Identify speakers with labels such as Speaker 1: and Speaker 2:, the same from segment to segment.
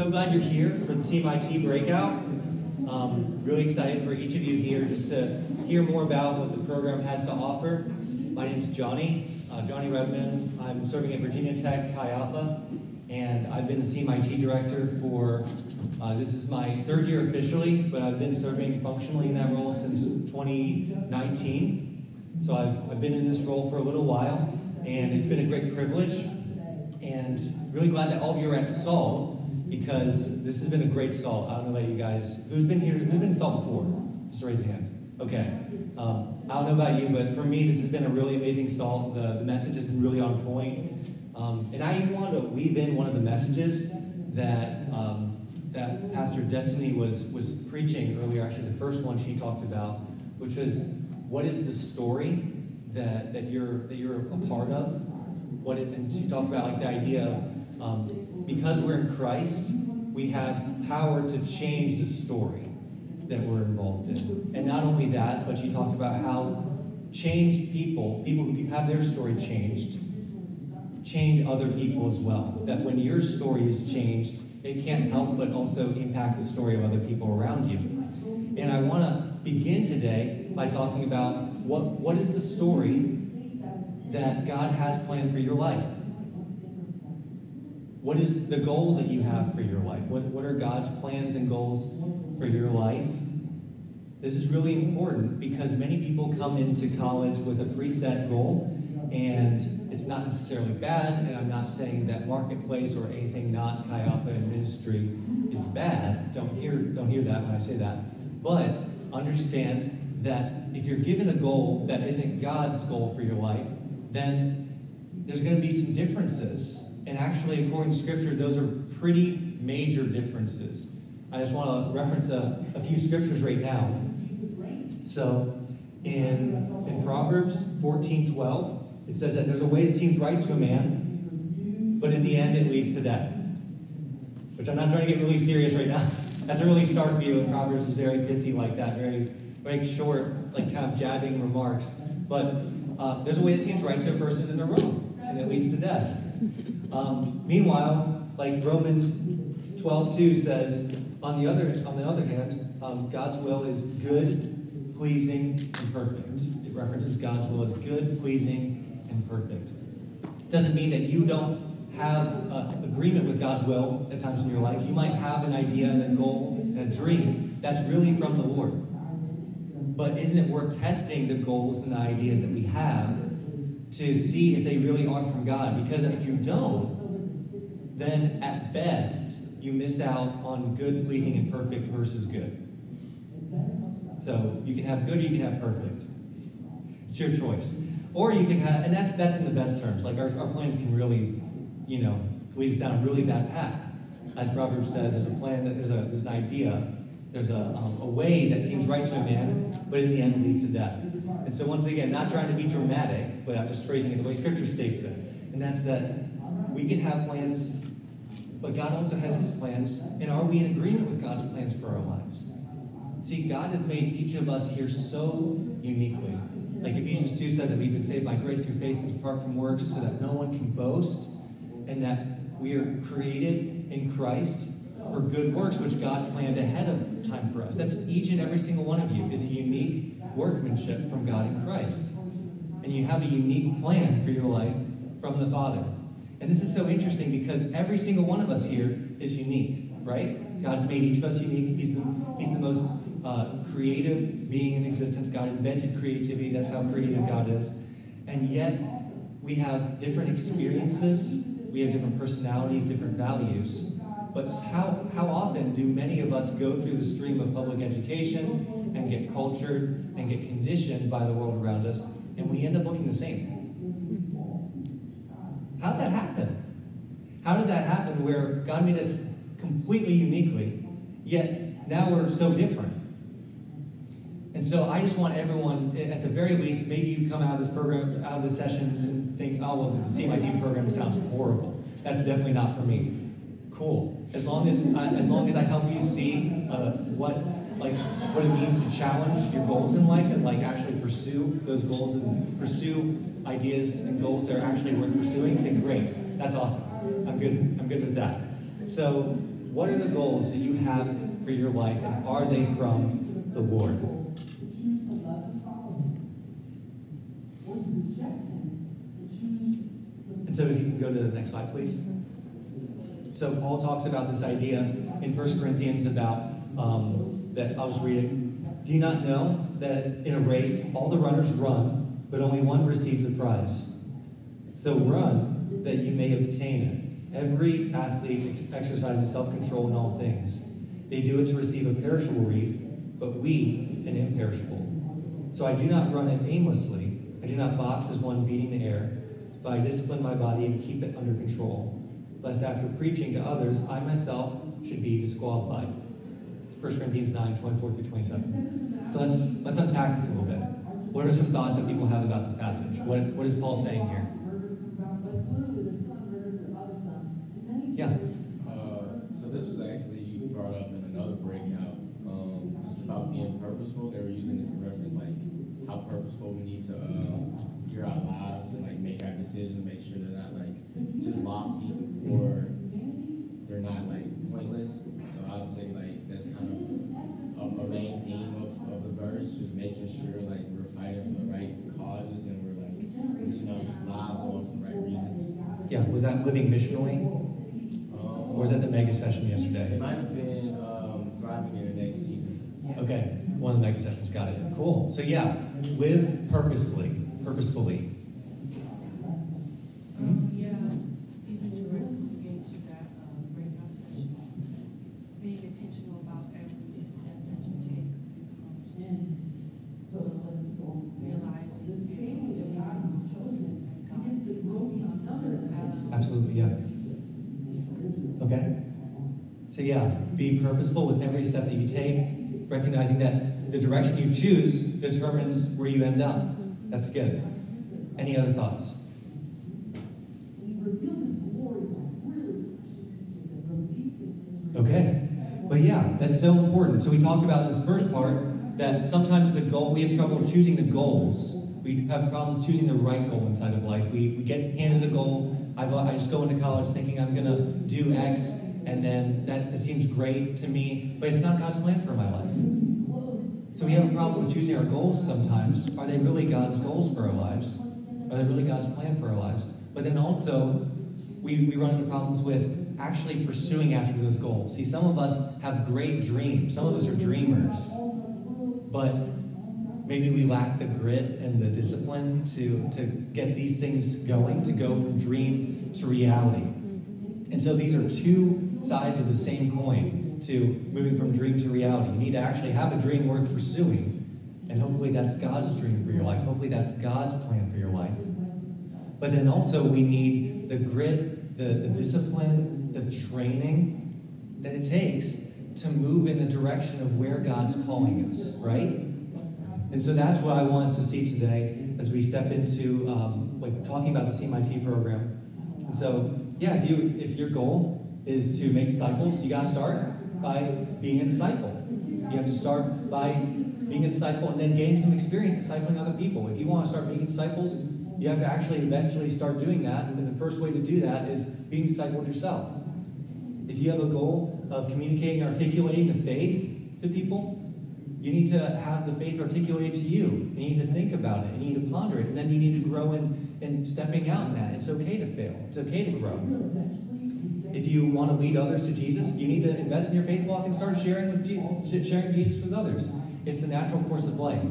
Speaker 1: so glad you're here for the CMIT breakout. Um, really excited for each of you here just to hear more about what the program has to offer. My name's Johnny, uh, Johnny Redman. I'm serving at Virginia Tech Chi Alpha, and I've been the CMIT director for uh, this is my third year officially, but I've been serving functionally in that role since 2019. So I've, I've been in this role for a little while, and it's been a great privilege. And really glad that all of you are at SALT because this has been a great SALT. I don't know about you guys. Who's been here? Who's been in SALT before? Just raise your hands. Okay. Um, I don't know about you, but for me, this has been a really amazing SALT. The, the message has been really on point. Um, and I even wanted to weave in one of the messages that um, that Pastor Destiny was, was preaching earlier, actually, the first one she talked about, which was what is the story that, that, you're, that you're a part of? What it, and she talked about like the idea of um, because we're in Christ, we have power to change the story that we're involved in. And not only that, but she talked about how changed people, people who have their story changed, change other people as well. That when your story is changed, it can't help but also impact the story of other people around you. And I want to begin today by talking about what, what is the story that God has planned for your life? What is the goal that you have for your life? What, what are God's plans and goals for your life? This is really important because many people come into college with a preset goal and it's not necessarily bad, and I'm not saying that marketplace or anything not Chi Alpha in ministry is bad. Don't hear, don't hear that when I say that. But understand that if you're given a goal that isn't God's goal for your life, then there's going to be some differences. And actually, according to Scripture, those are pretty major differences. I just want to reference a, a few scriptures right now. So, in, in Proverbs 14 12, it says that there's a way that seems right to a man, but in the end it leads to death. Which I'm not trying to get really serious right now. That's a really stark view, and Proverbs is very pithy like that, very, very short, like kind of jabbing remarks. But uh, there's a way that seems right to a person, and they're wrong, and it leads to death. Um, meanwhile, like Romans 12:2 says, on the other on the other hand, um, God's will is good, pleasing, and perfect. It references God's will as good, pleasing, and perfect. Doesn't mean that you don't have uh, agreement with God's will at times in your life. You might have an idea and a goal and a dream that's really from the Lord. But isn't it worth testing the goals and the ideas that we have to see if they really are from God? Because if you don't, then at best, you miss out on good, pleasing, and perfect versus good. So you can have good, or you can have perfect. It's your choice. Or you can have, and that's that's in the best terms. Like our, our plans can really, you know, lead us down a really bad path. As Proverbs says, there's a plan, there's, a, there's an idea, there's a, um, a way that seems right to a man, but in the end leads to death. And so once again, not trying to be dramatic, but I'm just phrasing it the way Scripture states it. And that's that we can have plans, but God also has His plans, and are we in agreement with God's plans for our lives? See, God has made each of us here so uniquely. Like Ephesians 2 says that we've been saved by grace through faith and apart from works so that no one can boast, and that we are created in Christ for good works, which God planned ahead of time for us. That's each and every single one of you is a unique workmanship from God in Christ. And you have a unique plan for your life from the Father. And this is so interesting because every single one of us here is unique, right? God's made each of us unique. He's the, he's the most uh, creative being in existence. God invented creativity. That's how creative God is. And yet, we have different experiences, we have different personalities, different values. But how, how often do many of us go through the stream of public education and get cultured and get conditioned by the world around us, and we end up looking the same? How did that happen? How did that happen where God made us completely uniquely, yet now we're so different? And so I just want everyone, at the very least, maybe you come out of this program, out of this session, and think, oh, well, the CMIT program sounds horrible. That's definitely not for me. Cool. As long as I, as long as I help you see uh, what like what it means to challenge your goals in life and like actually pursue those goals and pursue ideas and goals that are actually worth pursuing, then great. That's awesome. I'm good. I'm good with that. So what are the goals that you have for your life, and are they from the Lord? And so, if you can go to the next slide, please. So, Paul talks about this idea in 1 Corinthians about um, that I was reading. Do you not know that in a race all the runners run, but only one receives a prize? So, run that you may obtain it. Every athlete ex- exercises self control in all things. They do it to receive a perishable wreath, but we an imperishable. So, I do not run it aimlessly, I do not box as one beating the air but I discipline my body and keep it under control, lest after preaching to others, I myself should be disqualified. 1 Corinthians 9, 24 through 27. So let's, let's unpack this a little bit. What are some thoughts that people have about this passage? What, what is Paul saying here? Yeah.
Speaker 2: Uh, so this was actually brought up in another breakout. Um, just about being purposeful. They were using this in reference like how purposeful we need to uh, gear lives and like make our decisions, and make sure they're not like just lofty or they're not like pointless. So I'd say like that's kind of a, a main theme of, of the verse, just making sure like we're fighting for the right causes and we're like you know lives on for the right reasons.
Speaker 1: Yeah. Was that living missionally?
Speaker 2: Um,
Speaker 1: Or was that the mega session yesterday?
Speaker 2: It might have been um, thriving in the next season.
Speaker 1: Okay. One of the mega sessions. Got it. Cool. So, yeah, live purposely, purposefully.
Speaker 3: Um, yeah, even to reference again to that, uh, breakout session, being intentional about every step that you take when it comes to, um, realizing it's a that God.
Speaker 1: Absolutely, yeah. Okay? So, yeah, be purposeful with every step that you take, recognizing that the direction you choose determines where you end up. That's good. Any other thoughts? Okay. But yeah, that's so important. So we talked about in this first part that sometimes the goal, we have trouble choosing the goals. We have problems choosing the right goal inside of life. We, we get handed a goal. I, I just go into college thinking I'm going to do X, and then that, seems great to me, but it's not God's plan for my life. So we have a problem with choosing our goals sometimes. Are they really God's goals for our lives? Are they really God's plan for our lives? But then also, we, we run into problems with actually pursuing after those goals. See, some of us have great dreams. Some of us are dreamers. But maybe we lack the grit and the discipline to, to get these things going, to go from dream to reality. And so these are two sides of the same coin to moving from dream to reality. You need to actually have a dream worth pursuing. And hopefully that's God's dream for your life. Hopefully that's God's plan for your life. But then also we need the grit, the, the discipline, the training that it takes to move in the direction of where God's calling us, right? And so that's what I want us to see today as we step into um, like talking about the CMIT program. And so, yeah, if you if your goal is to make disciples, you got to start by being a disciple. You have to start by being a disciple and then gain some experience discipling other people. If you want to start making disciples, you have to actually eventually start doing that. And the first way to do that is being discipled yourself. If you have a goal of communicating articulating the faith to people, you need to have the faith articulated to you. You need to think about it. You need to ponder it. And then you need to grow in, in stepping out in that. It's okay to fail. It's okay to grow. If you want to lead others to Jesus, you need to invest in your faith walk and start sharing with Je- sharing Jesus with others. It's the natural course of life.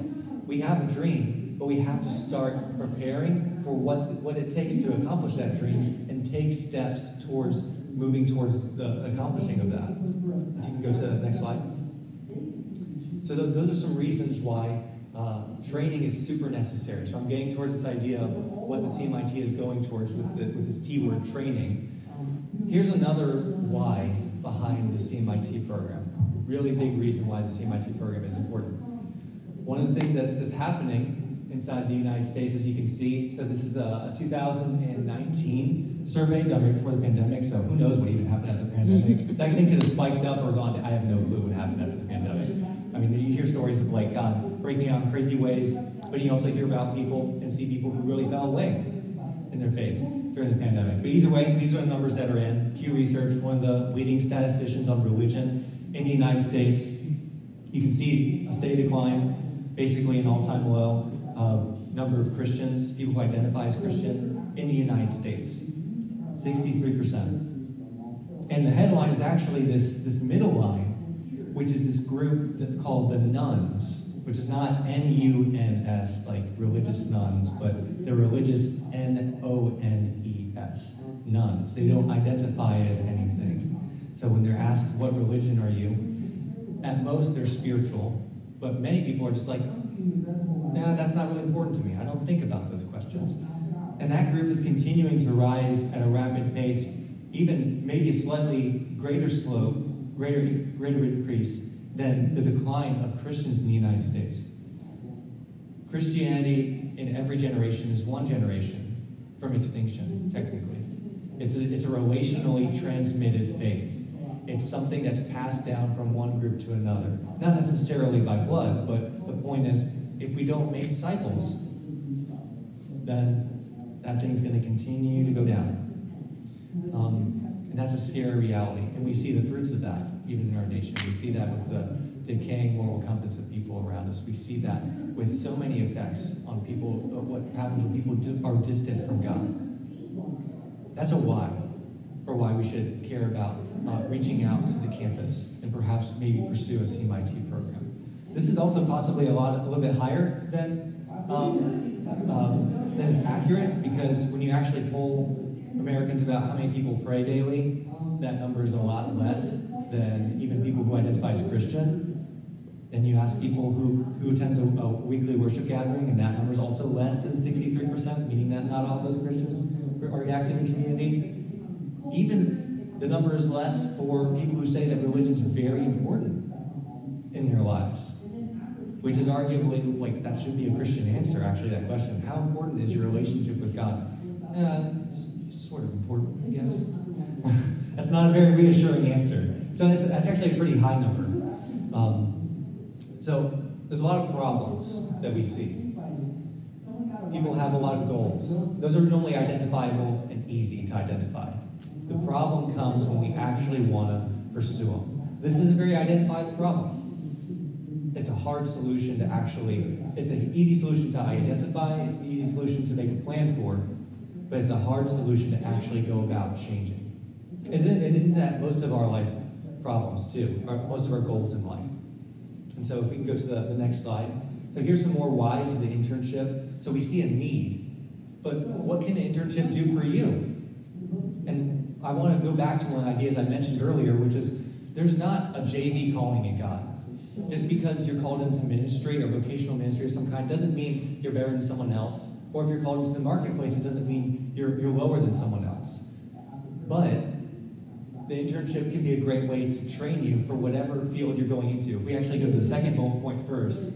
Speaker 1: We have a dream, but we have to start preparing for what, what it takes to accomplish that dream and take steps towards moving towards the accomplishing of that. If you can go to the next slide. So th- those are some reasons why uh, training is super necessary. So I'm getting towards this idea of what the CMIT is going towards with, the, with this T word training. Here's another why behind the CMIT program. Really big reason why the CMIT program is important. One of the things that's, that's happening inside the United States, as you can see, so this is a, a 2019 survey done before the pandemic, so who knows what even happened after the pandemic. that thing could have spiked up or gone to, I have no clue what happened after the pandemic. I mean, you hear stories of like God breaking out in crazy ways, but you also hear about people and see people who really fell away in their faith during during the pandemic. But either way, these are the numbers that are in. Pew Research, one of the leading statisticians on religion in the United States, you can see a steady decline, basically an all-time low of number of Christians, people who identify as Christian in the United States. 63%. And the headline is actually this, this middle line, which is this group that, called the nuns, which is not N U N S, like religious nuns, but the religious N O N E S, nuns. They don't identify as anything. So when they're asked, What religion are you? At most, they're spiritual, but many people are just like, Nah, that's not really important to me. I don't think about those questions. And that group is continuing to rise at a rapid pace, even maybe a slightly greater slope, greater, greater increase than the decline of Christians in the United States. Christianity in every generation is one generation from extinction, technically. It's a, it's a relationally transmitted faith. It's something that's passed down from one group to another. Not necessarily by blood, but the point is if we don't make disciples, then that thing's going to continue to go down. Um, and that's a scary reality. And we see the fruits of that even in our nation. We see that with the decaying moral compass of people around us. We see that with so many effects on people, what happens when people are distant from God. That's a why, for why we should care about uh, reaching out to the campus and perhaps maybe pursue a CMIT program. This is also possibly a lot, a little bit higher than um, um, than is accurate because when you actually poll Americans about how many people pray daily, that number is a lot less than even people who identify as Christian. Then you ask people who, who attends a, a weekly worship gathering, and that number is also less than 63%, meaning that not all those Christians are active in community. Even the number is less for people who say that religion is very important in their lives, which is arguably like that should be a Christian answer, actually, that question. How important is your relationship with God? Uh, sort of important, I guess. that's not a very reassuring answer. So that's, that's actually a pretty high number. Um, so there's a lot of problems that we see. People have a lot of goals. Those are normally identifiable and easy to identify. The problem comes when we actually want to pursue them. This is a very identifiable problem. It's a hard solution to actually, it's an easy solution to identify, it's an easy solution to make a plan for, but it's a hard solution to actually go about changing. Isn't, isn't that most of our life problems too, most of our goals in life? And so if we can go to the, the next slide. So here's some more whys of the internship. So we see a need, but what can an internship do for you? And I want to go back to one of the ideas I mentioned earlier, which is there's not a JV calling in God. Just because you're called into ministry or vocational ministry of some kind doesn't mean you're better than someone else. Or if you're called into the marketplace, it doesn't mean you're, you're lower than someone else. But the internship can be a great way to train you for whatever field you're going into. If we actually go to the second bullet point first,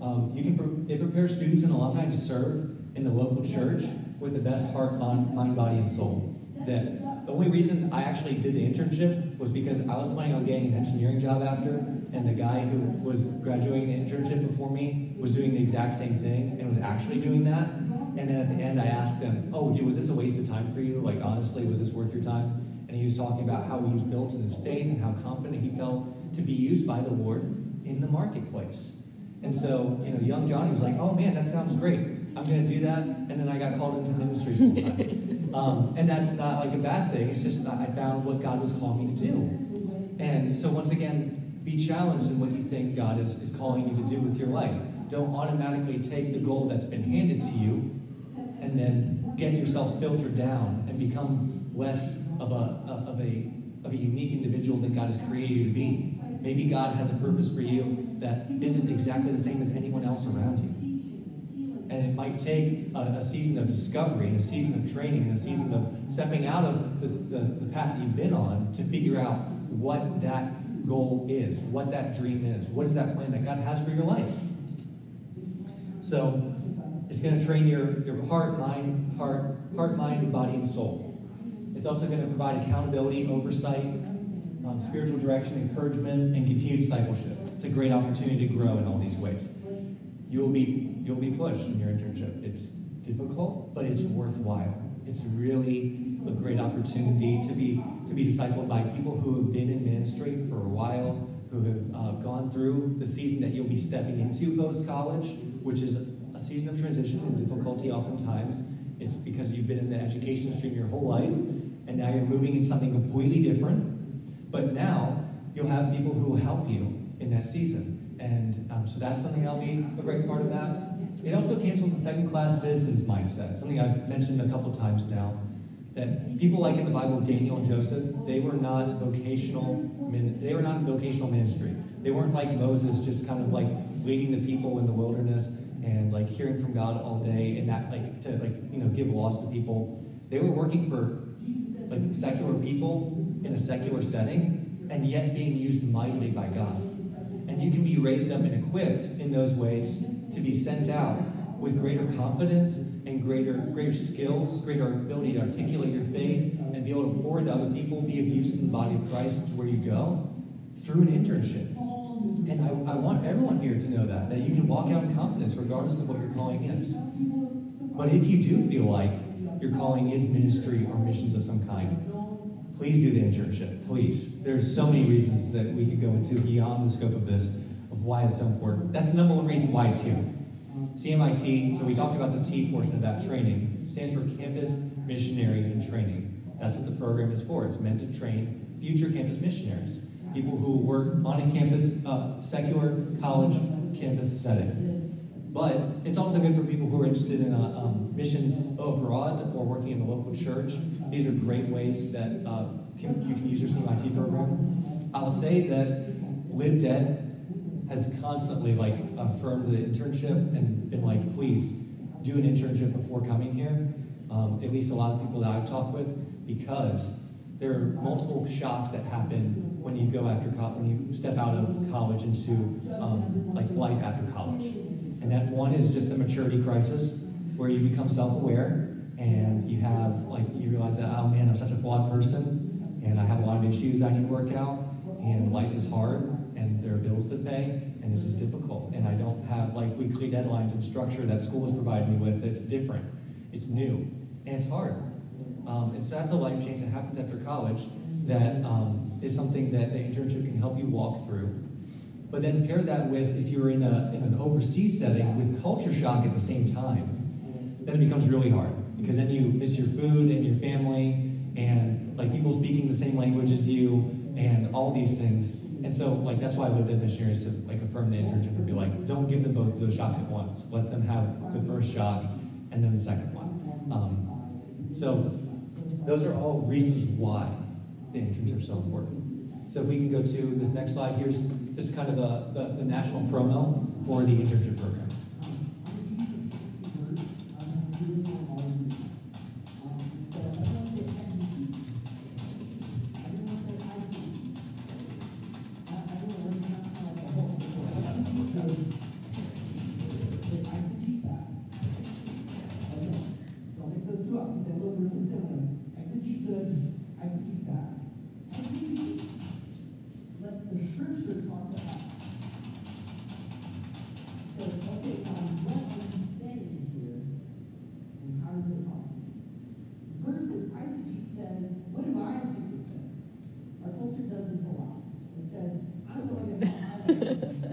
Speaker 1: um, you can pre- it prepares students and alumni to serve in the local church with the best heart, mind, body, and soul. That the only reason I actually did the internship was because I was planning on getting an engineering job after, and the guy who was graduating the internship before me was doing the exact same thing and was actually doing that. And then at the end, I asked him, "Oh, was this a waste of time for you? Like, honestly, was this worth your time?" And he was talking about how he was built in his faith and how confident he felt to be used by the Lord in the marketplace. And so, you know, young Johnny was like, "Oh man, that sounds great. I'm going to do that." And then I got called into ministry full time. um, and that's not like a bad thing. It's just that I found what God was calling me to do. And so, once again, be challenged in what you think God is, is calling you to do with your life. Don't automatically take the goal that's been handed to you and then get yourself filtered down and become less of a, of a, of a unique individual that God has created you to be. Maybe God has a purpose for you that isn't exactly the same as anyone else around you. And it might take a, a season of discovery, and a season of training, and a season of stepping out of the, the path that you've been on to figure out what that goal is, what that dream is, what is that plan that God has for your life. So it's going to train your, your heart, mind, heart, heart, mind, body, and soul. It's also going to provide accountability, oversight, um, spiritual direction, encouragement, and continued discipleship. It's a great opportunity to grow in all these ways. You'll be you'll be pushed in your internship. It's difficult, but it's worthwhile. It's really a great opportunity to be to be discipled by people who have been in ministry for a while, who have uh, gone through the season that you'll be stepping into post college, which is a season of transition and difficulty oftentimes. It's because you've been in the education stream your whole life, and now you're moving into something completely different. But now you'll have people who will help you in that season. And um, so that's something that'll be a great part of that. It also cancels the second class citizens mindset, something I've mentioned a couple times now. That people like in the Bible, Daniel and Joseph, they were not vocational. They were not in vocational ministry. They weren't like Moses, just kind of like leading the people in the wilderness and like hearing from God all day and that like to like you know give laws to people. They were working for like secular people in a secular setting and yet being used mightily by God. And you can be raised up and equipped in those ways to be sent out with greater confidence and greater greater skills, greater ability to articulate your faith and be able to pour into other people, be of use in the body of Christ to where you go through an internship. And I, I want everyone here to know that, that you can walk out in confidence regardless of what your calling is. But if you do feel like your calling is ministry or missions of some kind, please do the internship. Please. There's so many reasons that we could go into beyond the scope of this of why it's so important. That's the number one reason why it's here. CMIT, so we talked about the T portion of that training, stands for Campus Missionary and Training. That's what the program is for. It's meant to train future campus missionaries people who work on a campus, uh, secular college campus setting. But it's also good for people who are interested in uh, um, missions abroad or working in a local church. These are great ways that uh, can, you can use your CMIT program. I'll say that Live Dead has constantly like affirmed the internship and been like, please do an internship before coming here. Um, at least a lot of people that I've talked with, because there are multiple shocks that happen when you go after co- when you step out of college into um, like life after college. And that one is just a maturity crisis where you become self-aware and you have like you realize that oh man I'm such a flawed person and I have a lot of issues I need to work out and life is hard and there are bills to pay and this is difficult and I don't have like weekly deadlines and structure that school has provided me with. It's different, it's new, and it's hard. Um, and so that's a life change that happens after college that um, is something that the internship can help you walk through. But then pair that with if you're in, a, in an overseas setting with culture shock at the same time, then it becomes really hard because then you miss your food and your family and like people speaking the same language as you and all these things. And so, like, that's why I lived in missionaries to like affirm the internship and be like, don't give them both those shocks at once. Let them have the first shock and then the second one. Um, so, those are all reasons why the internships are so important. So if we can go to this next slide, here's just kind of the, the national promo for the internship program.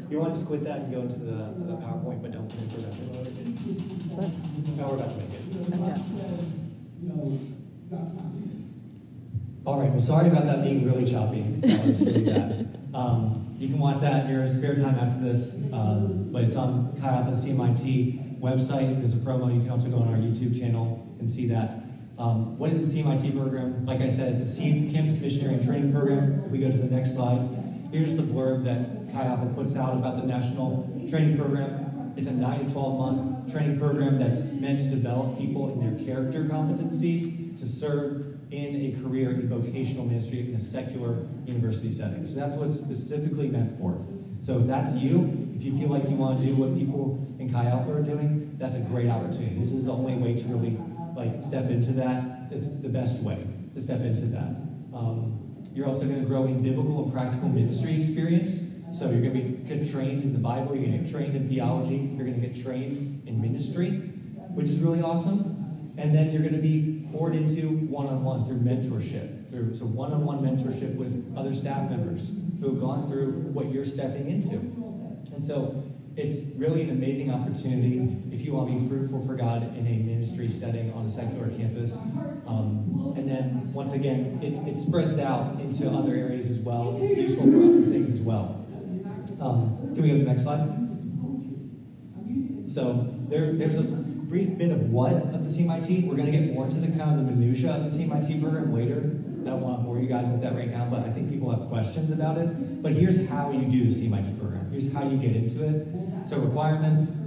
Speaker 1: Just quit that and go into the, the PowerPoint, but don't finish that. No, we're about to make it. All right, well, sorry about that being really choppy. That was really bad. Um, you can watch that in your spare time after this, um, but it's on Chi Alpha CMIT website. There's a promo. You can also go on our YouTube channel and see that. Um, what is the CMIT program? Like I said, it's a Campus Missionary and Training Program. If we go to the next slide, here's the blurb that Chi Alpha puts out about the national training program. It's a 9 to 12 month training program that's meant to develop people in their character competencies to serve in a career in vocational ministry in a secular university setting. So that's what it's specifically meant for. So if that's you, if you feel like you want to do what people in Chi Alpha are doing, that's a great opportunity. This is the only way to really like step into that. It's the best way to step into that. Um, you're also going to grow in biblical and practical ministry experience. So you're going to be get trained in the Bible, you're going to get trained in theology, you're going to get trained in ministry, which is really awesome. And then you're going to be poured into one on one through mentorship, through so one on one mentorship with other staff members who have gone through what you're stepping into. And so it's really an amazing opportunity if you want to be fruitful for God in a ministry setting on a secular campus. Um, and then, once again, it, it, spreads out into other areas as well. It's useful for other things as well. Um, can we go to the next slide? So there, there's a brief bit of what of the CMIT. We're going to get more into the kind of the minutia of the CMIT program later. I don't want to bore you guys with that right now, but I think people have questions about it. But here's how you do the CMIT program. Here's how you get into it. So requirements,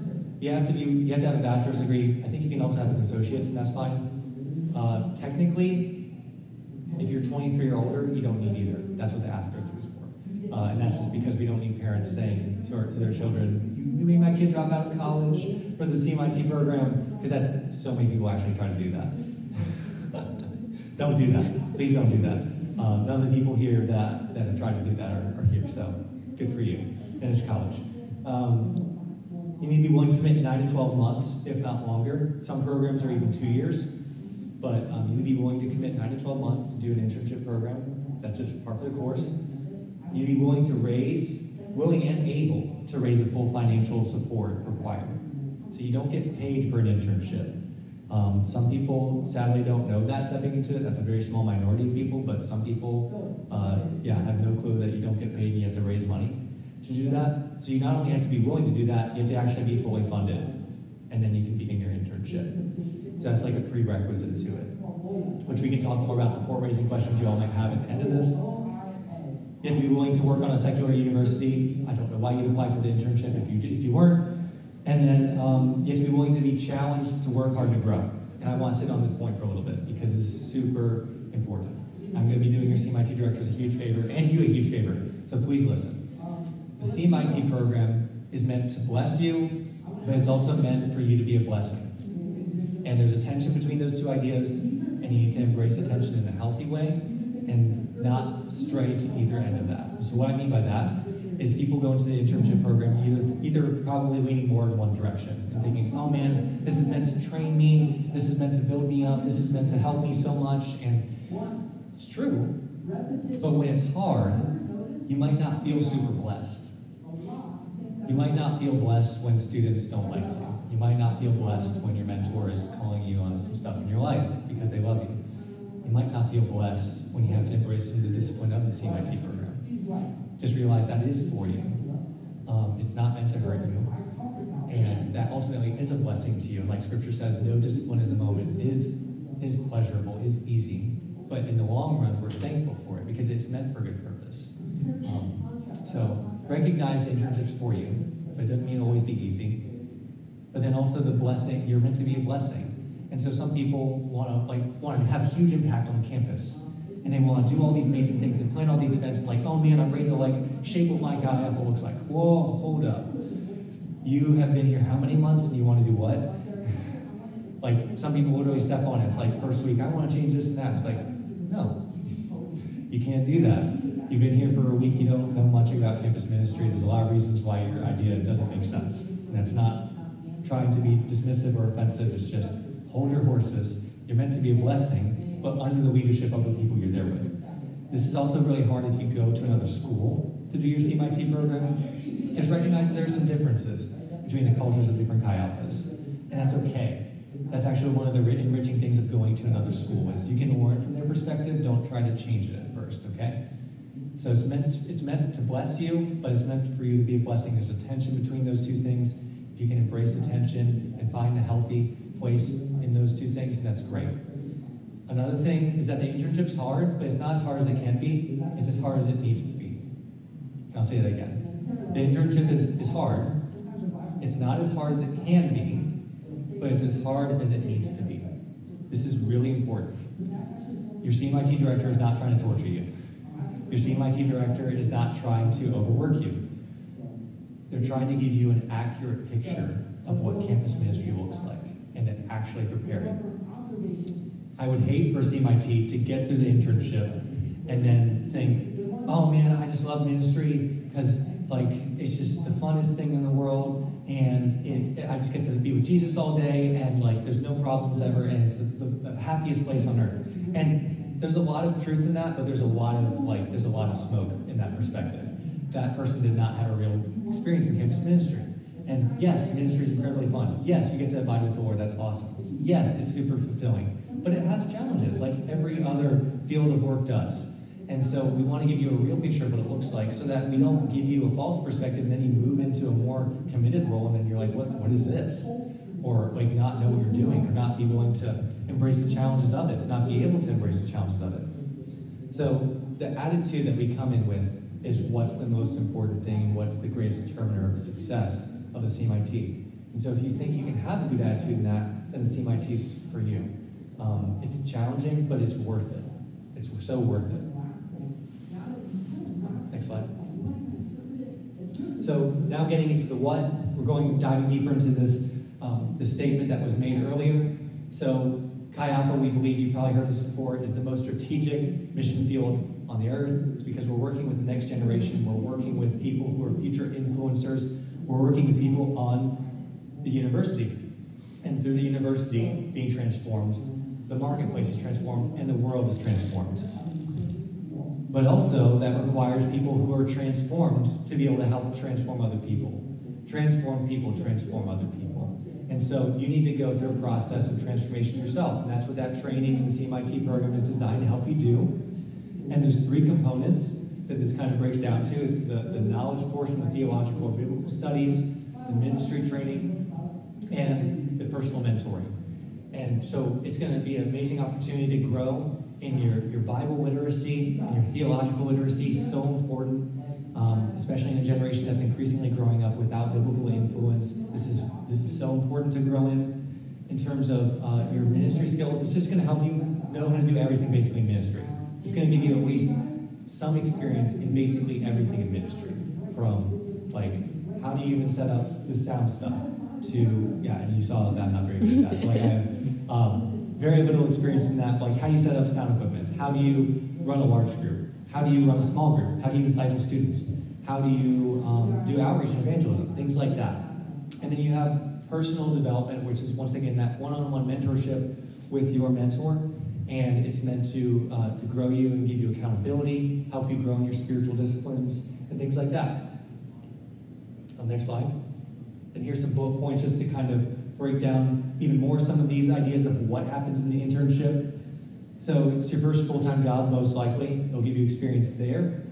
Speaker 1: you have to be you have to have a bachelor's degree. I think you can also have an associate's, and that's fine. Uh, technically, if you're 23 or older, you don't need either. That's what the asterisk is for. Uh, and that's just because we don't need parents saying to, our, to their children, you made my kid drop out of college for the CMIT program, because that's so many people actually try to do that. don't do that. Please don't do that. Um, none of the people here that, that have tried to do that are, are here, so good for you. Finish college. Um, you need to be willing to commit 9 to 12 months, if not longer. Some programs are even two years. But um, you need to be willing to commit 9 to 12 months to do an internship program. That's just part of the course. You need to be willing to raise, willing and able to raise a full financial support required. So you don't get paid for an internship. Um, some people sadly don't know that stepping into it. That's a very small minority of people, but some people, uh, yeah, have no clue that you don't get paid and you have to raise money to do that. So you not only have to be willing to do that, you have to actually be fully funded, and then you can begin your internship. So that's like a prerequisite to it, which we can talk more about support raising questions you all might have at the end of this. You have to be willing to work on a secular university. I don't know why you'd apply for the internship if you did, if you weren't. And then um, you have to be willing to be challenged to work hard to grow. And I want to sit on this point for a little bit because it's super important. I'm going to be doing your CMIT directors a huge favor and you a huge favor. So please listen. The CMIT program is meant to bless you, but it's also meant for you to be a blessing. And there's a tension between those two ideas, and you need to embrace the tension in a healthy way and not stray to either end of that. So, what I mean by that is people go into the internship program either, either probably leaning more in one direction and thinking, oh man, this is meant to train me, this is meant to build me up, this is meant to help me so much. And it's true, but when it's hard, you might not feel super blessed. You might not feel blessed when students don't like you. You might not feel blessed when your mentor is calling you on some stuff in your life because they love you. Might not feel blessed when you have to embrace some of the discipline of the CMIT program. Just realize that is for you. Um, it's not meant to hurt you. And that ultimately is a blessing to you. Like scripture says, no discipline in the moment is, is pleasurable, is easy. But in the long run, we're thankful for it because it's meant for good purpose. Um, so recognize the internships for you, but it doesn't mean always be easy. But then also the blessing, you're meant to be a blessing. And so some people want to like want to have a huge impact on campus. And they want to do all these amazing things and plan all these events like, oh man, I'm ready to like shape what Chi Alpha looks like. Whoa, hold up. You have been here how many months and you want to do what? like some people literally step on it. It's like first week, I want to change this and that. It's like, no, you can't do that you've been here for a week, you don't know much about campus ministry. There's a lot of reasons why your idea doesn't make sense. And that's not trying to be dismissive or offensive, it's just hold your horses. You're meant to be a blessing, but under the leadership of the people you're there with. This is also really hard if you go to another school to do your CMIT program. Just recognize there are some differences between the cultures of different Chi Alphas. And that's okay. That's actually one of the enriching things of going to another school is you can learn from their perspective, don't try to change it at first, okay? So it's meant, it's meant to bless you, but it's meant for you to be a blessing. There's a tension between those two things. If you can embrace the tension and find a healthy place in those two things, and that's great. Another thing is that the internship's hard, but it's not as hard as it can be. It's as hard as it needs to be. I'll say that again. The internship is, is hard. It's not as hard as it can be, but it's as hard as it needs to be. This is really important. Your CMIT director is not trying to torture you. Your CMIT director is not trying to overwork you. They're trying to give you an accurate picture of what campus ministry looks like and to actually preparing. I would hate for CMIT to get through the internship and then think, oh man, I just love ministry because like it's just the funnest thing in the world, and it, I just get to be with Jesus all day, and like there's no problems ever, and it's the, the, the happiest place on earth. And there's a lot of truth in that, but there's a lot of like there's a lot of smoke in that perspective. That person did not have a real experience in campus ministry. And yes, ministry is incredibly fun. Yes, you get to abide with the Lord. That's awesome. Yes, it's super fulfilling. But it has challenges, like every other field of work does. And so we want to give you a real picture of what it looks like so that we don't give you a false perspective and then you move into a more committed role and then you're like, what, what is this? Or like not know what you're doing or not be willing to embrace the challenges of it, not be able to embrace the challenges of it. So the attitude that we come in with is what's the most important thing, what's the greatest determiner of success of the CMIT. And so if you think you can have a good attitude in that, then the CMIT is for you. Um, it's challenging, but it's worth it. It's so worth it. Next slide. So now getting into the what, we're going diving deeper into this um, the statement that was made earlier. So Chi Alpha, we believe you probably heard this before, is the most strategic mission field on the earth. It's because we're working with the next generation. We're working with people who are future influencers. We're working with people on the university. And through the university being transformed, the marketplace is transformed and the world is transformed. But also, that requires people who are transformed to be able to help transform other people. Transform people, transform other people. And so you need to go through a process of transformation yourself. And that's what that training in the CMIT program is designed to help you do. And there's three components that this kind of breaks down to. It's the, the knowledge portion, the theological and biblical studies, the ministry training, and the personal mentoring. And so it's going to be an amazing opportunity to grow in your, your Bible literacy and your theological literacy, so important, um, especially in a generation that's increasingly growing up without biblical influence. This is, this is so important to grow in. In terms of uh, your ministry skills, it's just going to help you know how to do everything basically in ministry. It's going to give you at least some experience in basically everything in ministry. From like, how do you even set up the sound stuff to, yeah, and you saw that I'm not very good at that. So like I have um, very little experience in that. Like, how do you set up sound equipment? How do you run a large group? How do you run a small group? How do you disciple students? How do you um, do outreach and evangelism? Things like that. And then you have personal development, which is once again that one-on-one mentorship with your mentor, and it's meant to uh, to grow you and give you accountability, help you grow in your spiritual disciplines, and things like that. On next slide. And here's some bullet points just to kind of break down even more some of these ideas of what happens in the internship. So it's your first full-time job, most likely. It'll give you experience there.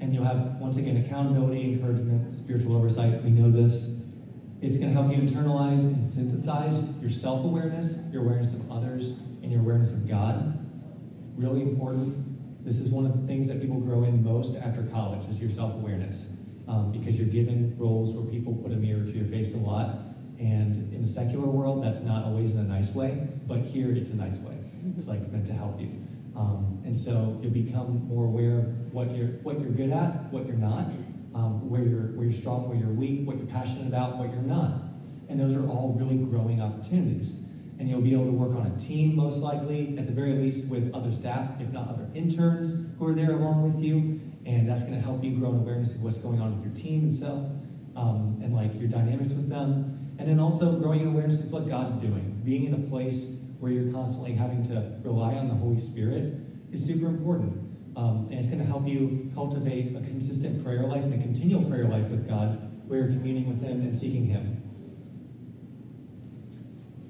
Speaker 1: And you'll have, once again, accountability, encouragement, spiritual oversight. We know this. It's going to help you internalize and synthesize your self-awareness, your awareness of others, and your awareness of God. Really important. This is one of the things that people grow in most after college is your self-awareness um, because you're given roles where people put a mirror to your face a lot. And in the secular world, that's not always in a nice way, but here it's a nice way. It's like meant to help you. Um, and so you'll become more aware of what you're what you're good at, what you're not, um, where you're where you're strong, where you're weak, what you're passionate about, what you're not. And those are all really growing opportunities. And you'll be able to work on a team, most likely, at the very least, with other staff, if not other interns who are there along with you and that's going to help you grow an awareness of what's going on with your team itself um, and like your dynamics with them and then also growing an awareness of what god's doing being in a place where you're constantly having to rely on the holy spirit is super important um, and it's going to help you cultivate a consistent prayer life and a continual prayer life with god where you're communing with him and seeking him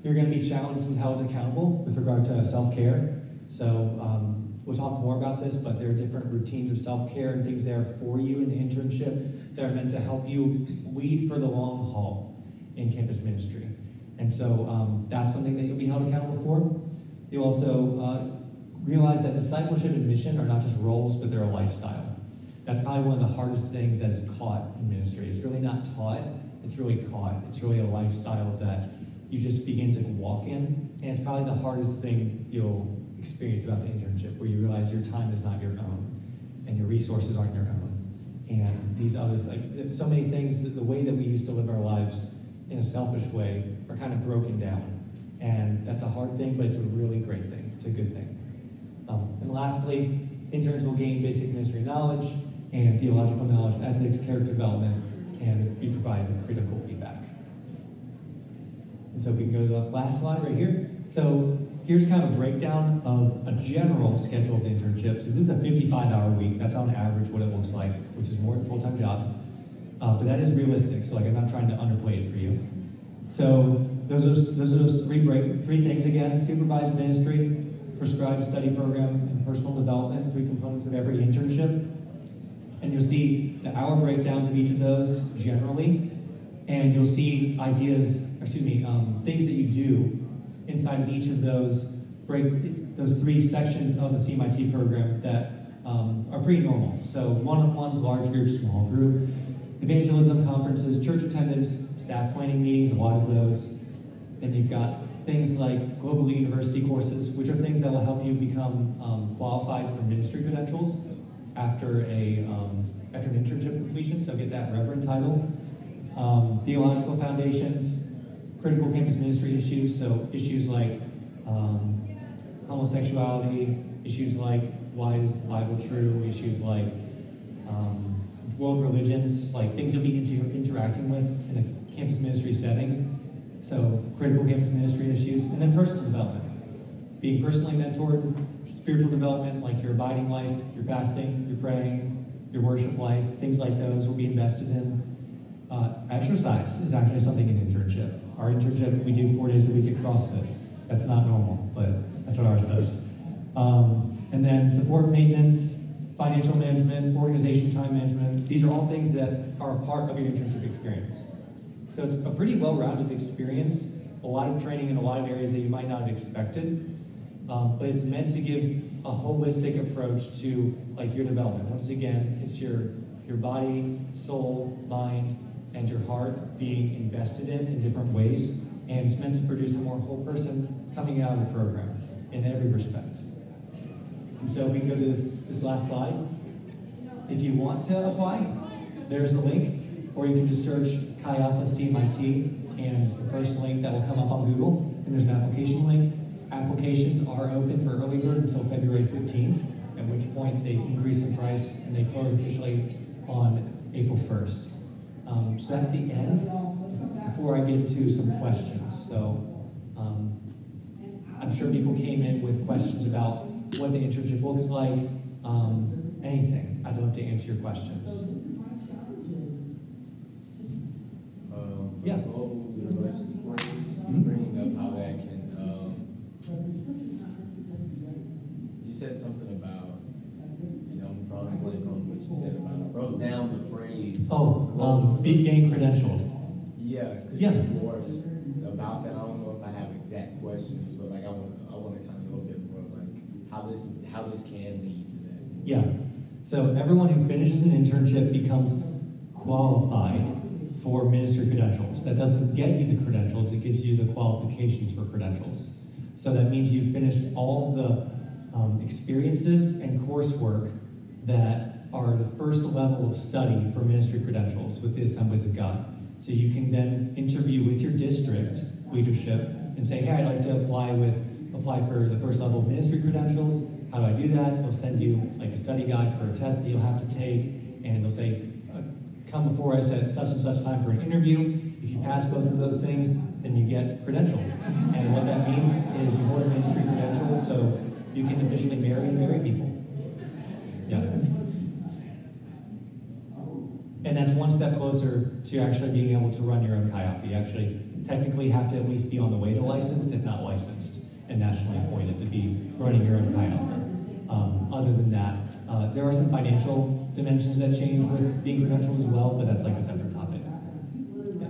Speaker 1: you're going to be challenged and held accountable with regard to self-care so um, We'll talk more about this, but there are different routines of self care and things there for you in the internship that are meant to help you lead for the long haul in campus ministry. And so um, that's something that you'll be held accountable for. You'll also uh, realize that discipleship and mission are not just roles, but they're a lifestyle. That's probably one of the hardest things that is caught in ministry. It's really not taught, it's really caught. It's really a lifestyle that you just begin to walk in. And it's probably the hardest thing you'll experience about the internship where you realize your time is not your own and your resources aren't your own. And these others, like so many things, the way that we used to live our lives in a selfish way are kind of broken down. And that's a hard thing, but it's a really great thing. It's a good thing. Um, and lastly, Interns will gain basic ministry knowledge and theological knowledge, ethics, character development, and be provided with critical feedback. And so if we can go to the last slide right here. So here's kind of a breakdown of a general schedule of the internship. So this is a 55 hour week. That's on average what it looks like, which is more than a full time job. Uh, but that is realistic. So like I'm not trying to underplay it for you. So those are those are those three break, three things again: supervised ministry, prescribed study program, and personal development. Three components of every internship. And you'll see the hour breakdowns of each of those generally, and you'll see ideas, excuse me, um, things that you do inside of each of those break those three sections of the CMIT program that um, are pretty normal. So one-on-ones, large group, small group, evangelism, conferences, church attendance, staff planning meetings, a lot of those. Then you've got things like global university courses, which are things that will help you become um, qualified for ministry credentials after a um, after an internship completion. So get that reverend title. Um, theological foundations, critical campus ministry issues. So issues like um, homosexuality, issues like why is the Bible true, issues like um, world religions, like things you'll be inter- interacting with in a campus ministry setting. So critical campus ministry issues, and then personal development, being personally mentored, spiritual development like your abiding life, your fasting, your praying, your worship life, things like those will be invested in. Uh, exercise is actually something in internship. Our internship, we do four days a week at CrossFit. That's not normal, but that's what ours does. Um, and then support maintenance, financial management, organization time management. These are all things that are a part of your internship experience. So it's a pretty well-rounded experience, a lot of training in a lot of areas that you might not have expected. Um, but it's meant to give a holistic approach to like your development. Once again, it's your your body, soul, mind, and your heart being invested in in different ways, and it's meant to produce a more whole person coming out of the program in every respect. And so, we can go to this, this last slide, if you want to apply, there's a link, or you can just search Chi Alpha CMIT, and it's the first link that will come up on Google, and there's an application link Applications are open for early bird until February 15th, at which point they increase in price and they close officially on April 1st. Um, so that's the end. Before I get to some questions, so um, I'm sure people came in with questions about what the internship looks like, um, anything. I'd love to answer your questions.
Speaker 2: Um, for
Speaker 1: Yeah.
Speaker 2: global university courses,
Speaker 1: Mhm.
Speaker 2: bringing up how that can, um, you said something about, you know, I'm drawing a blank on what you said about, I wrote down the phrase.
Speaker 1: Oh, um, be gain credentialed.
Speaker 2: Yeah, could
Speaker 1: Yeah.
Speaker 2: more just about that? I don't know if I have exact questions, but like I want, I want to kind of know a bit more of like how this, how this can lead to that.
Speaker 1: Yeah. So everyone who finishes an internship becomes qualified for ministry credentials. That doesn't get you the credentials, it gives you the qualifications for credentials. So that means you finished all the um, experiences and coursework that are the first level of study for ministry credentials with the Assemblies of God. So you can then interview with your district leadership and say, hey, I'd like to apply with apply for the first level of ministry credentials. How do I do that? They'll send you like a study guide for a test that you'll have to take, and they'll say, come before us at such and such time for an interview. If you pass both of those things, then you get credentialed. And what that means is you hold a ministry credential so you can officially marry and marry people. Yeah. And that's one step closer to actually being able to run your own Alpha. You actually technically have to at least be on the way to licensed, if not licensed, and nationally appointed to be running your own Alpha. Um, other than that, uh, there are some financial dimensions that change with being credentialed as well, but that's like a separate topic. Yeah.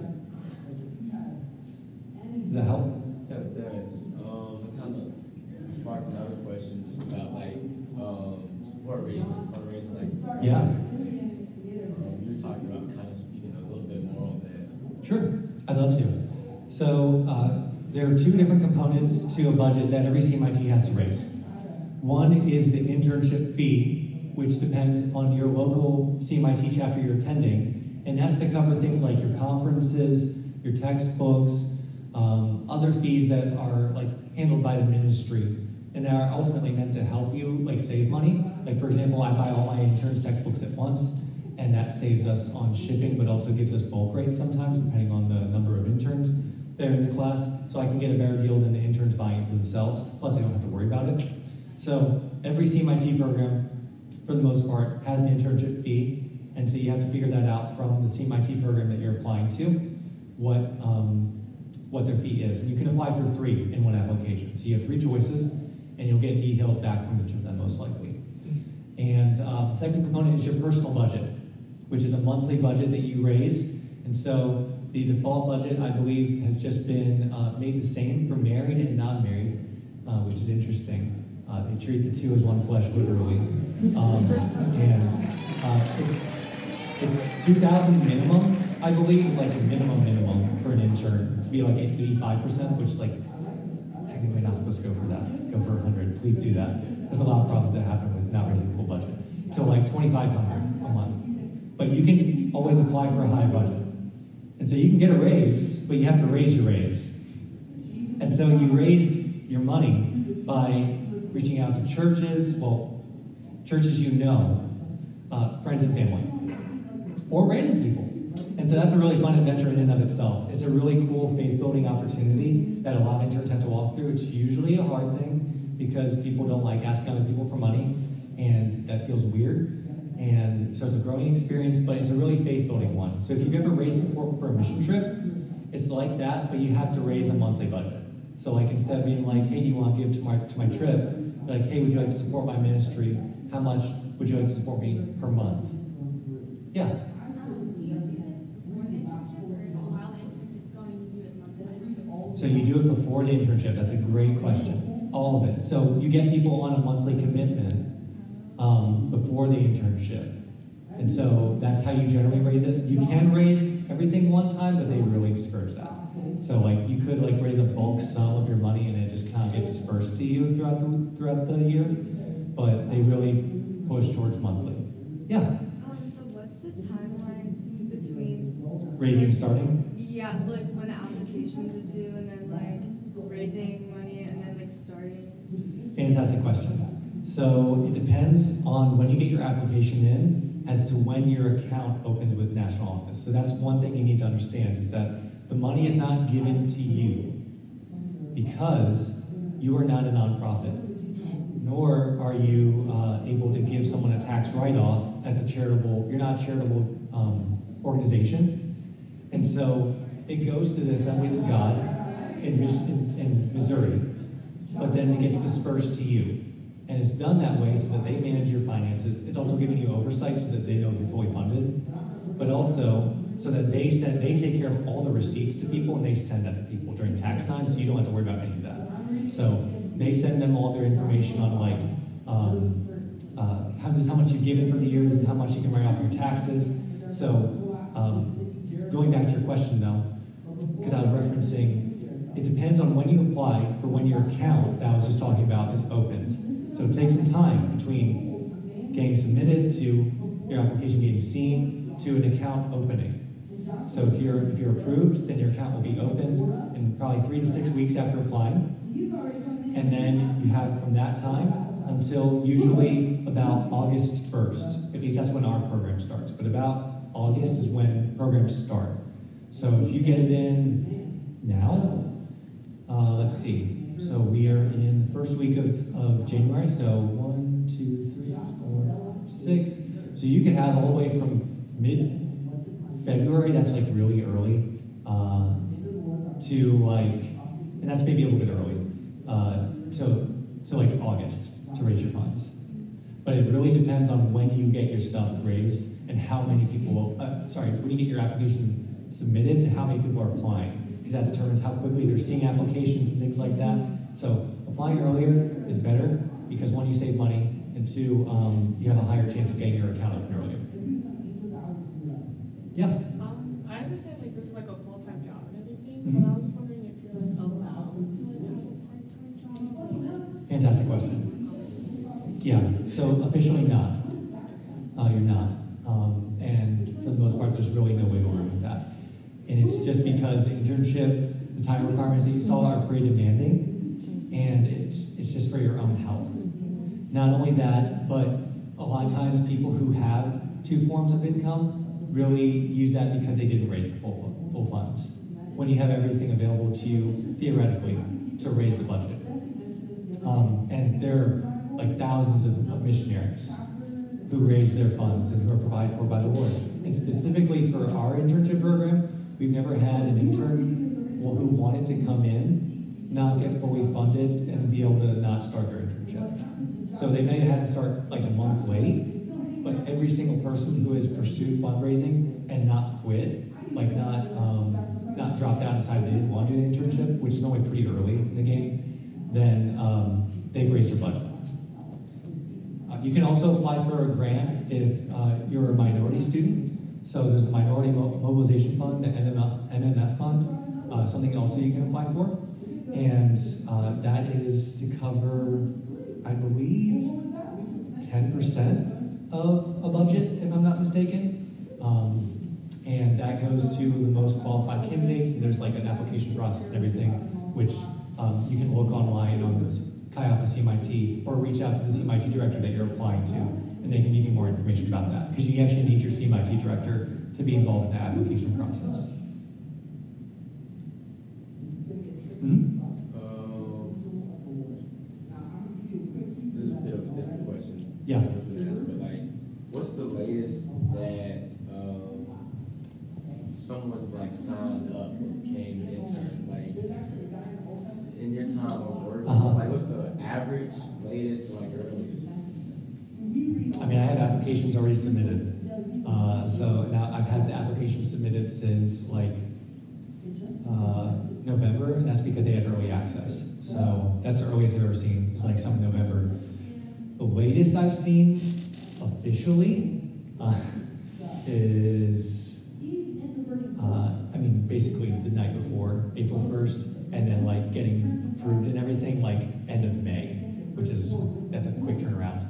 Speaker 1: Does that help?
Speaker 2: Yeah, it does. Um, it kind of sparked another question just about like um, support raising, fundraising, like.
Speaker 1: Yeah.
Speaker 2: Um, you were talking about kind of speaking a little bit more on that.
Speaker 1: Sure, I'd love to. So uh, there are two different components to a budget that every CMIT has to raise. One is the internship fee, which depends on your local CMIT chapter you're attending, and that's to cover things like your conferences, your textbooks, um, other fees that are like handled by the ministry, and that are ultimately meant to help you like save money Like, for example, I buy all my interns' textbooks at once, and that saves us on shipping, but also gives us bulk rates sometimes, depending on the number of interns that are in the class. So I can get a better deal than the interns buying it for themselves. Plus, I don't have to worry about it. So every CMIT program, for the most part, has an internship fee, and so you have to figure that out from the CMIT program that you're applying to, what um, what their fee is. And you can apply for three in one application. So you have three choices, and you'll get details back from each of them most likely. And um, the second component is your personal budget, which is a monthly budget that you raise. And so the default budget, I believe, has just been uh, made the same for married and non-married, uh, which is interesting. Uh, they treat the two as one flesh, literally. Um, and uh, it's it's 2,000 minimum, I believe, is like the minimum minimum for an intern to be like at 85%, which is like technically not supposed to go for that. Go for 100. Please do that. There's a lot of problems that happen with not raising the full budget. So like 2,500 a month. But you can always apply for a high budget. And so you can get a raise, but you have to raise your raise. And so you raise your money by reaching out to churches, well, churches you know, uh, friends and family, or random people. And so that's a really fun adventure in and of itself. It's a really cool faith building opportunity that a lot of interns have to walk through. It's usually a hard thing because people don't like asking other people for money, and that feels weird. And so it's a growing experience, but it's a really faith building one. So if you've ever raised support for a mission trip, it's like that, but you have to raise a monthly budget. So like instead of being like, hey, do you want to give to my to my trip? Like, hey, would you like to support my ministry? How much would you like to support me per month? Yeah. So you do it before the internship. That's a great question. All of it. So you get people on a monthly commitment um, before the internship. And so that's how you generally raise it. You can raise everything one time, but they really discourage that. So like you could like raise a bulk sum of your money and it just kind of get dispersed to you throughout the throughout the year. But they really push towards monthly. Yeah.
Speaker 4: Um, so what's the timeline between
Speaker 1: Raising and starting?
Speaker 4: Yeah, like when the applications are due and then like raising money and then like starting.
Speaker 1: Fantastic question. So it depends on when you get your application in as to when your account opened with national office. So that's one thing you need to understand is that the money is not given to you because you are not a nonprofit, nor are you uh, able to give someone a tax write-off as a charitable. You're not a charitable um, organization, and so it goes to the Assemblies of God in, in, in Missouri, but then it gets dispersed to you. And it's done that way so that they manage your finances. It's also giving you oversight so that they know you're fully funded, but also so that they send they take care of all the receipts to people and they send that to people during tax time, so you don't have to worry about any of that. So they send them all their information on like um, uh, how, this is how much you've given for the year, this is how much you can write off your taxes. So um, going back to your question though, because I was referencing, it depends on when you apply for when your account that I was just talking about is opened. So it takes some time between getting submitted to your application getting seen to an account opening. So if you're if you're approved, then your account will be opened in probably three to six weeks after applying. And then you have from that time until usually about August 1st. At least that's when our program starts. But about August is when programs start. So if you get it in now, uh, let's see. So we are in the first week of, of January. So one, two, three, four, six. So you could have all the way from mid February, that's like really early, uh, to like, and that's maybe a little bit early, uh, to, to like August to raise your funds. But it really depends on when you get your stuff raised and how many people, uh, sorry, when you get your application submitted and how many people are applying because that determines how quickly they're seeing applications and things like that. So applying earlier is better because one, you save money, and two, um, you have a higher chance of getting your account open earlier. Yeah.
Speaker 5: Um, I understand like this is like a full time job and everything,
Speaker 1: Mhm.
Speaker 5: but I was just wondering if you're like allowed to like have a part time job.
Speaker 1: Fantastic question. Yeah, so officially not. Uh, you're not. Um, and for the most part, there's really no wiggle room with that. And it's just because the internship, the time requirements that you saw are pretty demanding, and it's, it's just for your own health. Not only that, but a lot of times, people who have two forms of income really use that because they didn't raise the full, full funds. When you have everything available to you, theoretically, to raise the budget. Um, and there are like thousands of, of missionaries who raise their funds and who are provided for by the Lord. And specifically for our internship program, we've never had an intern who wanted to come in, not get fully funded, and be able to not start their internship. So they may have had to start like a month late, but every single person who has pursued fundraising and not quit, like not um, not dropped out and decided they didn't want to do an internship, which is normally pretty early in the game, then um, they've raised their budget. Uh, you can also apply for a grant if uh, you're a minority student. So there's a minority Mo- mobilization fund, the MMF, MMF fund, uh, something also you can apply for. And uh, that is to cover, I believe, 10% of a budget, if I'm not mistaken. Um, and that goes to the most qualified candidates. And there's like an application process and everything, which um, you can look online on this Chi Alpha CMIT or reach out to the CMIT director that you're applying to, and they can give you more information about that. Because you actually need your CMIT director to be involved in the application process. Mhm.
Speaker 2: Um, this is a bit of a different question.
Speaker 1: Yeah.
Speaker 2: Someone's like signed up or became an intern? Like, in your time of work,
Speaker 1: Uh-huh.
Speaker 2: like, what's the average, latest, like earliest?
Speaker 1: I mean, I have applications already submitted. Uh, so now I've had the application submitted since like uh, November, and that's because they had early access. So that's the earliest I've ever seen. It was like some November. The latest I've seen officially uh, is, uh, I mean, basically the night before April 1st, and then like getting approved and everything like end of May, which is, that's a quick turnaround.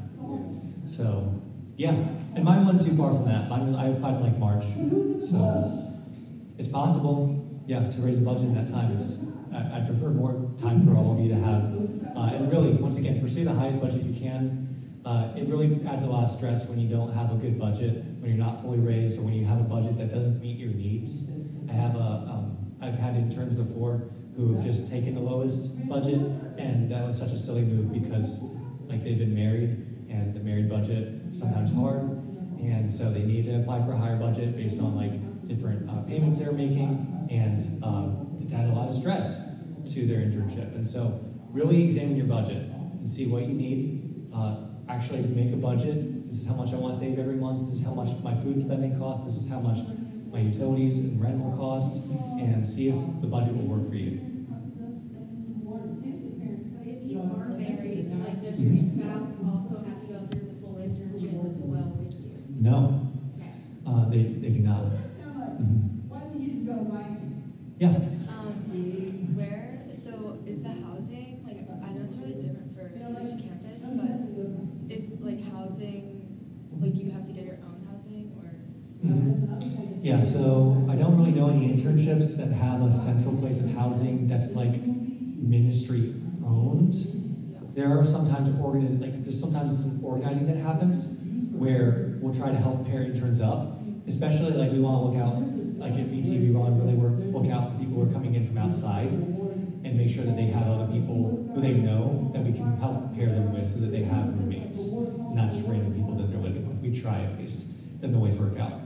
Speaker 1: So, yeah. And mine wasn't too far from that. Mine was, I applied in like March. So, it's possible, yeah, to raise a budget in that time. I prefer more time for all of you to have. Uh, and really, once again, pursue the highest budget you can. Uh, it really adds a lot of stress when you don't have a good budget, when you're not fully raised, or when you have a budget that doesn't meet your needs. I have a, um, I've had interns before who have just taken the lowest budget, and that was such a silly move because, like, they've been married, and the married budget sometimes hard, and so they need to apply for a higher budget based on like different uh, payments they're making, and uh, it's added a lot of stress to their internship. And so, really examine your budget and see what you need. Uh, actually, make a budget. This is how much I want to save every month. This is how much my food spending costs. This is how much my utilities and rent will cost, and see if the budget will work for you. No, uh, they, they do not. Mhm. Yeah.
Speaker 4: Um, where, so is the housing, like, I know it's really different for each campus, but is like housing, like you have to get your own housing or?
Speaker 1: Mhm. Yeah, so I don't really know any internships that have a central place of housing that's like ministry owned.
Speaker 4: Yeah.
Speaker 1: There are sometimes organiz- like there's sometimes some organizing that happens where we'll try to help pair interns up, especially like we want to look out like at VT we want to really work look out for people who are coming in from outside and make sure that they have other people who they know that we can help pair them with so that they have roommates, not just random people that they're living with. We try at least. Doesn't always work out.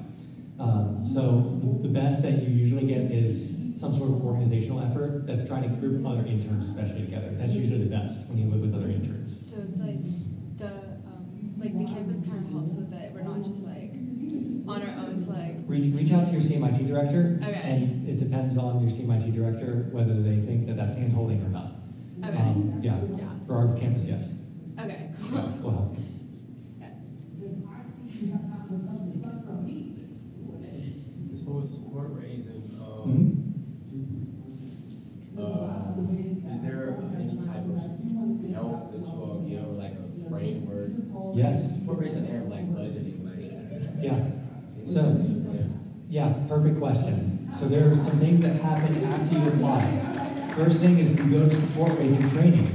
Speaker 1: Um, so the, best that you usually get is some sort of organizational effort that's trying to group other interns especially together. That's usually the best when you live with other interns.
Speaker 4: So it's like the, um, like the campus kind of helps with it. We're not just like on our own to like,
Speaker 1: Reach, reach out to your CMIT director,
Speaker 4: Okay.
Speaker 1: and it depends on your CMIT director whether they think that that's hand holding or not.
Speaker 4: okay,
Speaker 1: Um, yeah,
Speaker 4: yeah,
Speaker 1: for our campus, yes.
Speaker 4: okay,
Speaker 1: Yeah,
Speaker 4: cool.
Speaker 1: we'll help.
Speaker 2: So with support raising, um,
Speaker 1: Mhm.
Speaker 2: uh, is there any type of help that you all give, like a framework?
Speaker 1: Yes.
Speaker 2: Support raising and like budgeting, like.
Speaker 1: Yeah. So, yeah, perfect question. So there are some things that happen after you apply. First thing is to go to support raising training.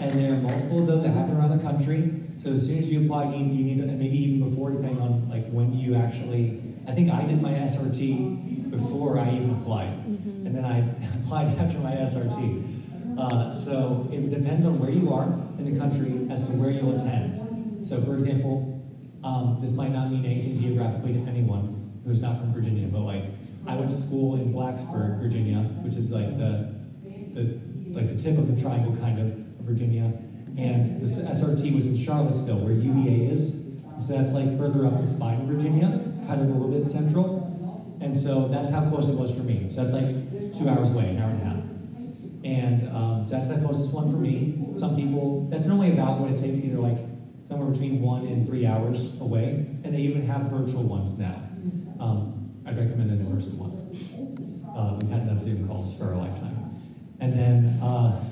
Speaker 1: and there are multiple of those that happen around the country. So as soon as you apply, you need, you need to, and maybe even before, depending on like when you actually. I think I did my SRT before I even applied, and then I applied after my SRT. Uh, so it depends on where you are in the country as to where you'll attend. So, for example, um, this might not mean anything geographically to anyone who's not from Virginia, but like I went to school in Blacksburg, Virginia, which is like the the like the tip of the triangle kind of Virginia, and this SRT was in Charlottesville, where UVA is. So that's like further up the Spine, of Virginia, kind of a little bit central. And so that's how close it was for me. So that's like two hours away, an hour and a half. And um, so that's the closest one for me. Some people, that's normally about what it takes, either like somewhere between one and three hours away. And they even have virtual ones now. Um, I'd recommend an in-person one. Uh, we've had enough Zoom calls for our lifetime. And then uh,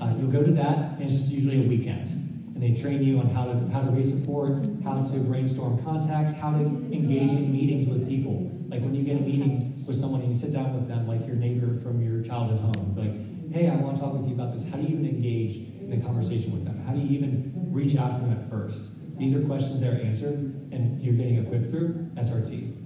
Speaker 1: uh, you'll go to that, and it's just usually a weekend. And they train you on how to how to raise support, how to brainstorm contacts, how to engage in meetings with people. Like when you get a meeting with someone and you sit down with them, like your neighbor from your childhood home, like, hey, I want to talk with you about this. How do you even engage in a conversation with them? How do you even reach out to them at first? These are questions that are answered, and you're getting equipped through SRT.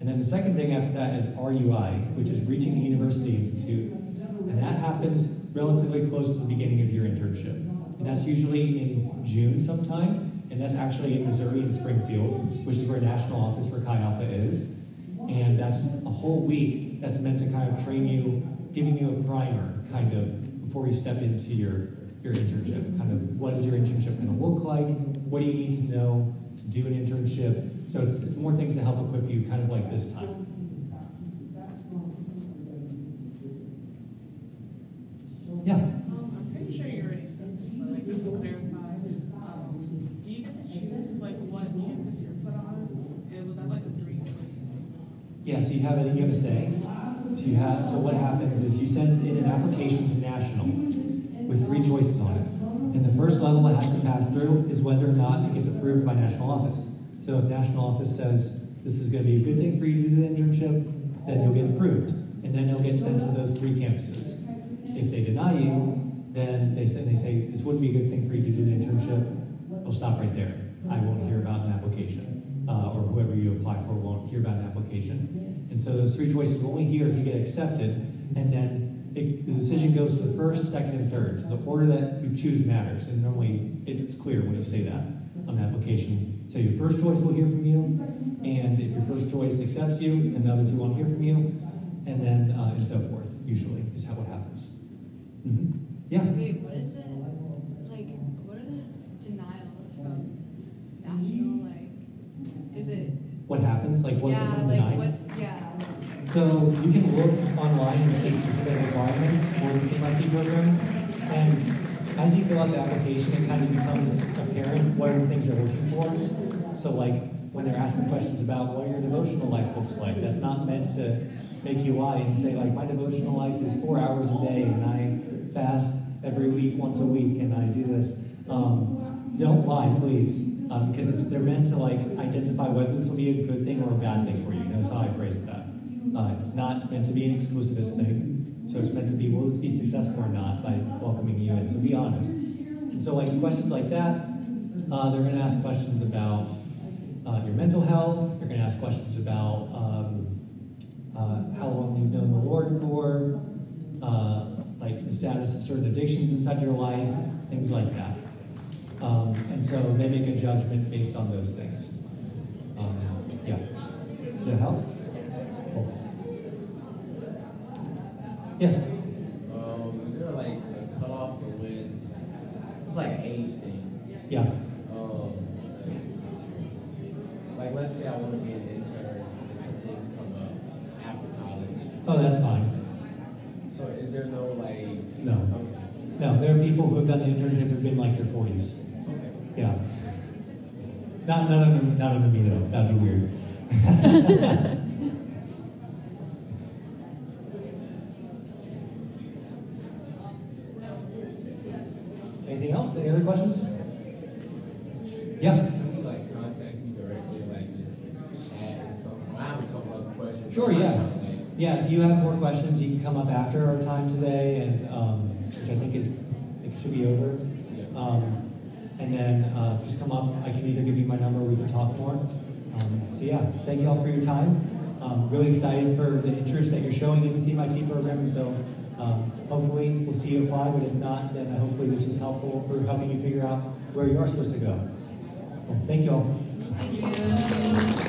Speaker 1: And then the second thing after that is RUI, which is Reaching the University Institute. And that happens relatively close to the beginning of your internship. And that's usually in June sometime. And that's actually in Missouri in Springfield, which is where national office for Chi Alpha is. And that's a whole week that's meant to kind of train you, giving you a primer, kind of, before you step into your, your internship. Kind of what is your internship going to look like? What do you need to know to do an internship? So it's, it's more things to help equip you, kind of like this time. Yeah.
Speaker 5: Um, I'm pretty sure you already said this, but like just to clarify, um, do you get to choose like what campus you're put on? It was that like a three choices?
Speaker 1: Yeah, so you have a, you have a say. So you have so what happens is you send in an application to national with three choices on it. And the first level it has to pass through is whether or not it gets approved by national office. So if national office says this is going to be a good thing for you to do the internship, then you'll get approved. And then it'll get sent to those three campuses. If they deny you, then they say they say this wouldn't be a good thing for you to do the internship. we'll stop right there. I won't hear about an application, uh, or whoever you apply for won't hear about an application. And so those three choices will only hear if you get accepted, and then it, the decision goes to the first, second, and third. So the order that you choose matters, and normally it's clear when you say that on the application. So your first choice will hear from you, and if your first choice accepts you, then the other two won't hear from you, and then uh, and so forth. Usually is how it happens. hmm Yeah.
Speaker 4: Wait, what is it? Like, what are the denials from national? Like, is it?
Speaker 1: What happens? Like what
Speaker 4: yeah,
Speaker 1: gets
Speaker 4: like
Speaker 1: denied?
Speaker 4: yeah.
Speaker 1: So you can look online and see specific requirements for the CMIT program, and as you fill out the application, it kind of becomes apparent what are the things they're looking for. So like when they're asking questions about what your devotional life looks like, that's not meant to make you lie and say like my devotional life is four hours a day and I fast every week once a week and I do this. Um, don't lie, please, um, because it's, they're meant to like identify whether this will be a good thing or a bad thing for you. Notice how I phrased that. Uh, it's not meant to be an exclusivist thing. So it's meant to be, will this be successful or not by welcoming you in? So be honest. And so, like questions like that, uh, they're going to ask questions about uh, your mental health. They're going to ask questions about um, uh, how long you've known the Lord for, uh, like the status of certain addictions inside your life, things like that. Um, and so they make a judgment based on those things. Um, yeah. Does that help? Cool. Yes.
Speaker 2: Um, is there like a cutoff for when it's like an age thing?
Speaker 1: Yeah.
Speaker 2: Um, like let's say I want to be an intern and some things come up after college.
Speaker 1: Oh, that's fine.
Speaker 2: So is there no like?
Speaker 1: No.
Speaker 2: Okay.
Speaker 1: No, there are people who have done the internship who've been like their 40s. Yeah. Not, not, under, not under me, though. That'd be weird. Anything else? Any other questions? Yeah.
Speaker 2: Can we like contact you directly, like just chat or something? I have a couple other questions.
Speaker 1: Sure, yeah. Yeah, if you have more questions, you can come up after our time today, and um, which I think is It should be over. Um, and then uh, just come up. I can either give you my number or we can talk more. Um, so yeah, thank you all for your time. Um, really excited for the interest that you're showing in the CMIT program. So um, hopefully we'll see you apply. But if not, then hopefully this was helpful for helping you figure out where you are supposed to go. Well, thank you all.
Speaker 4: Thank you.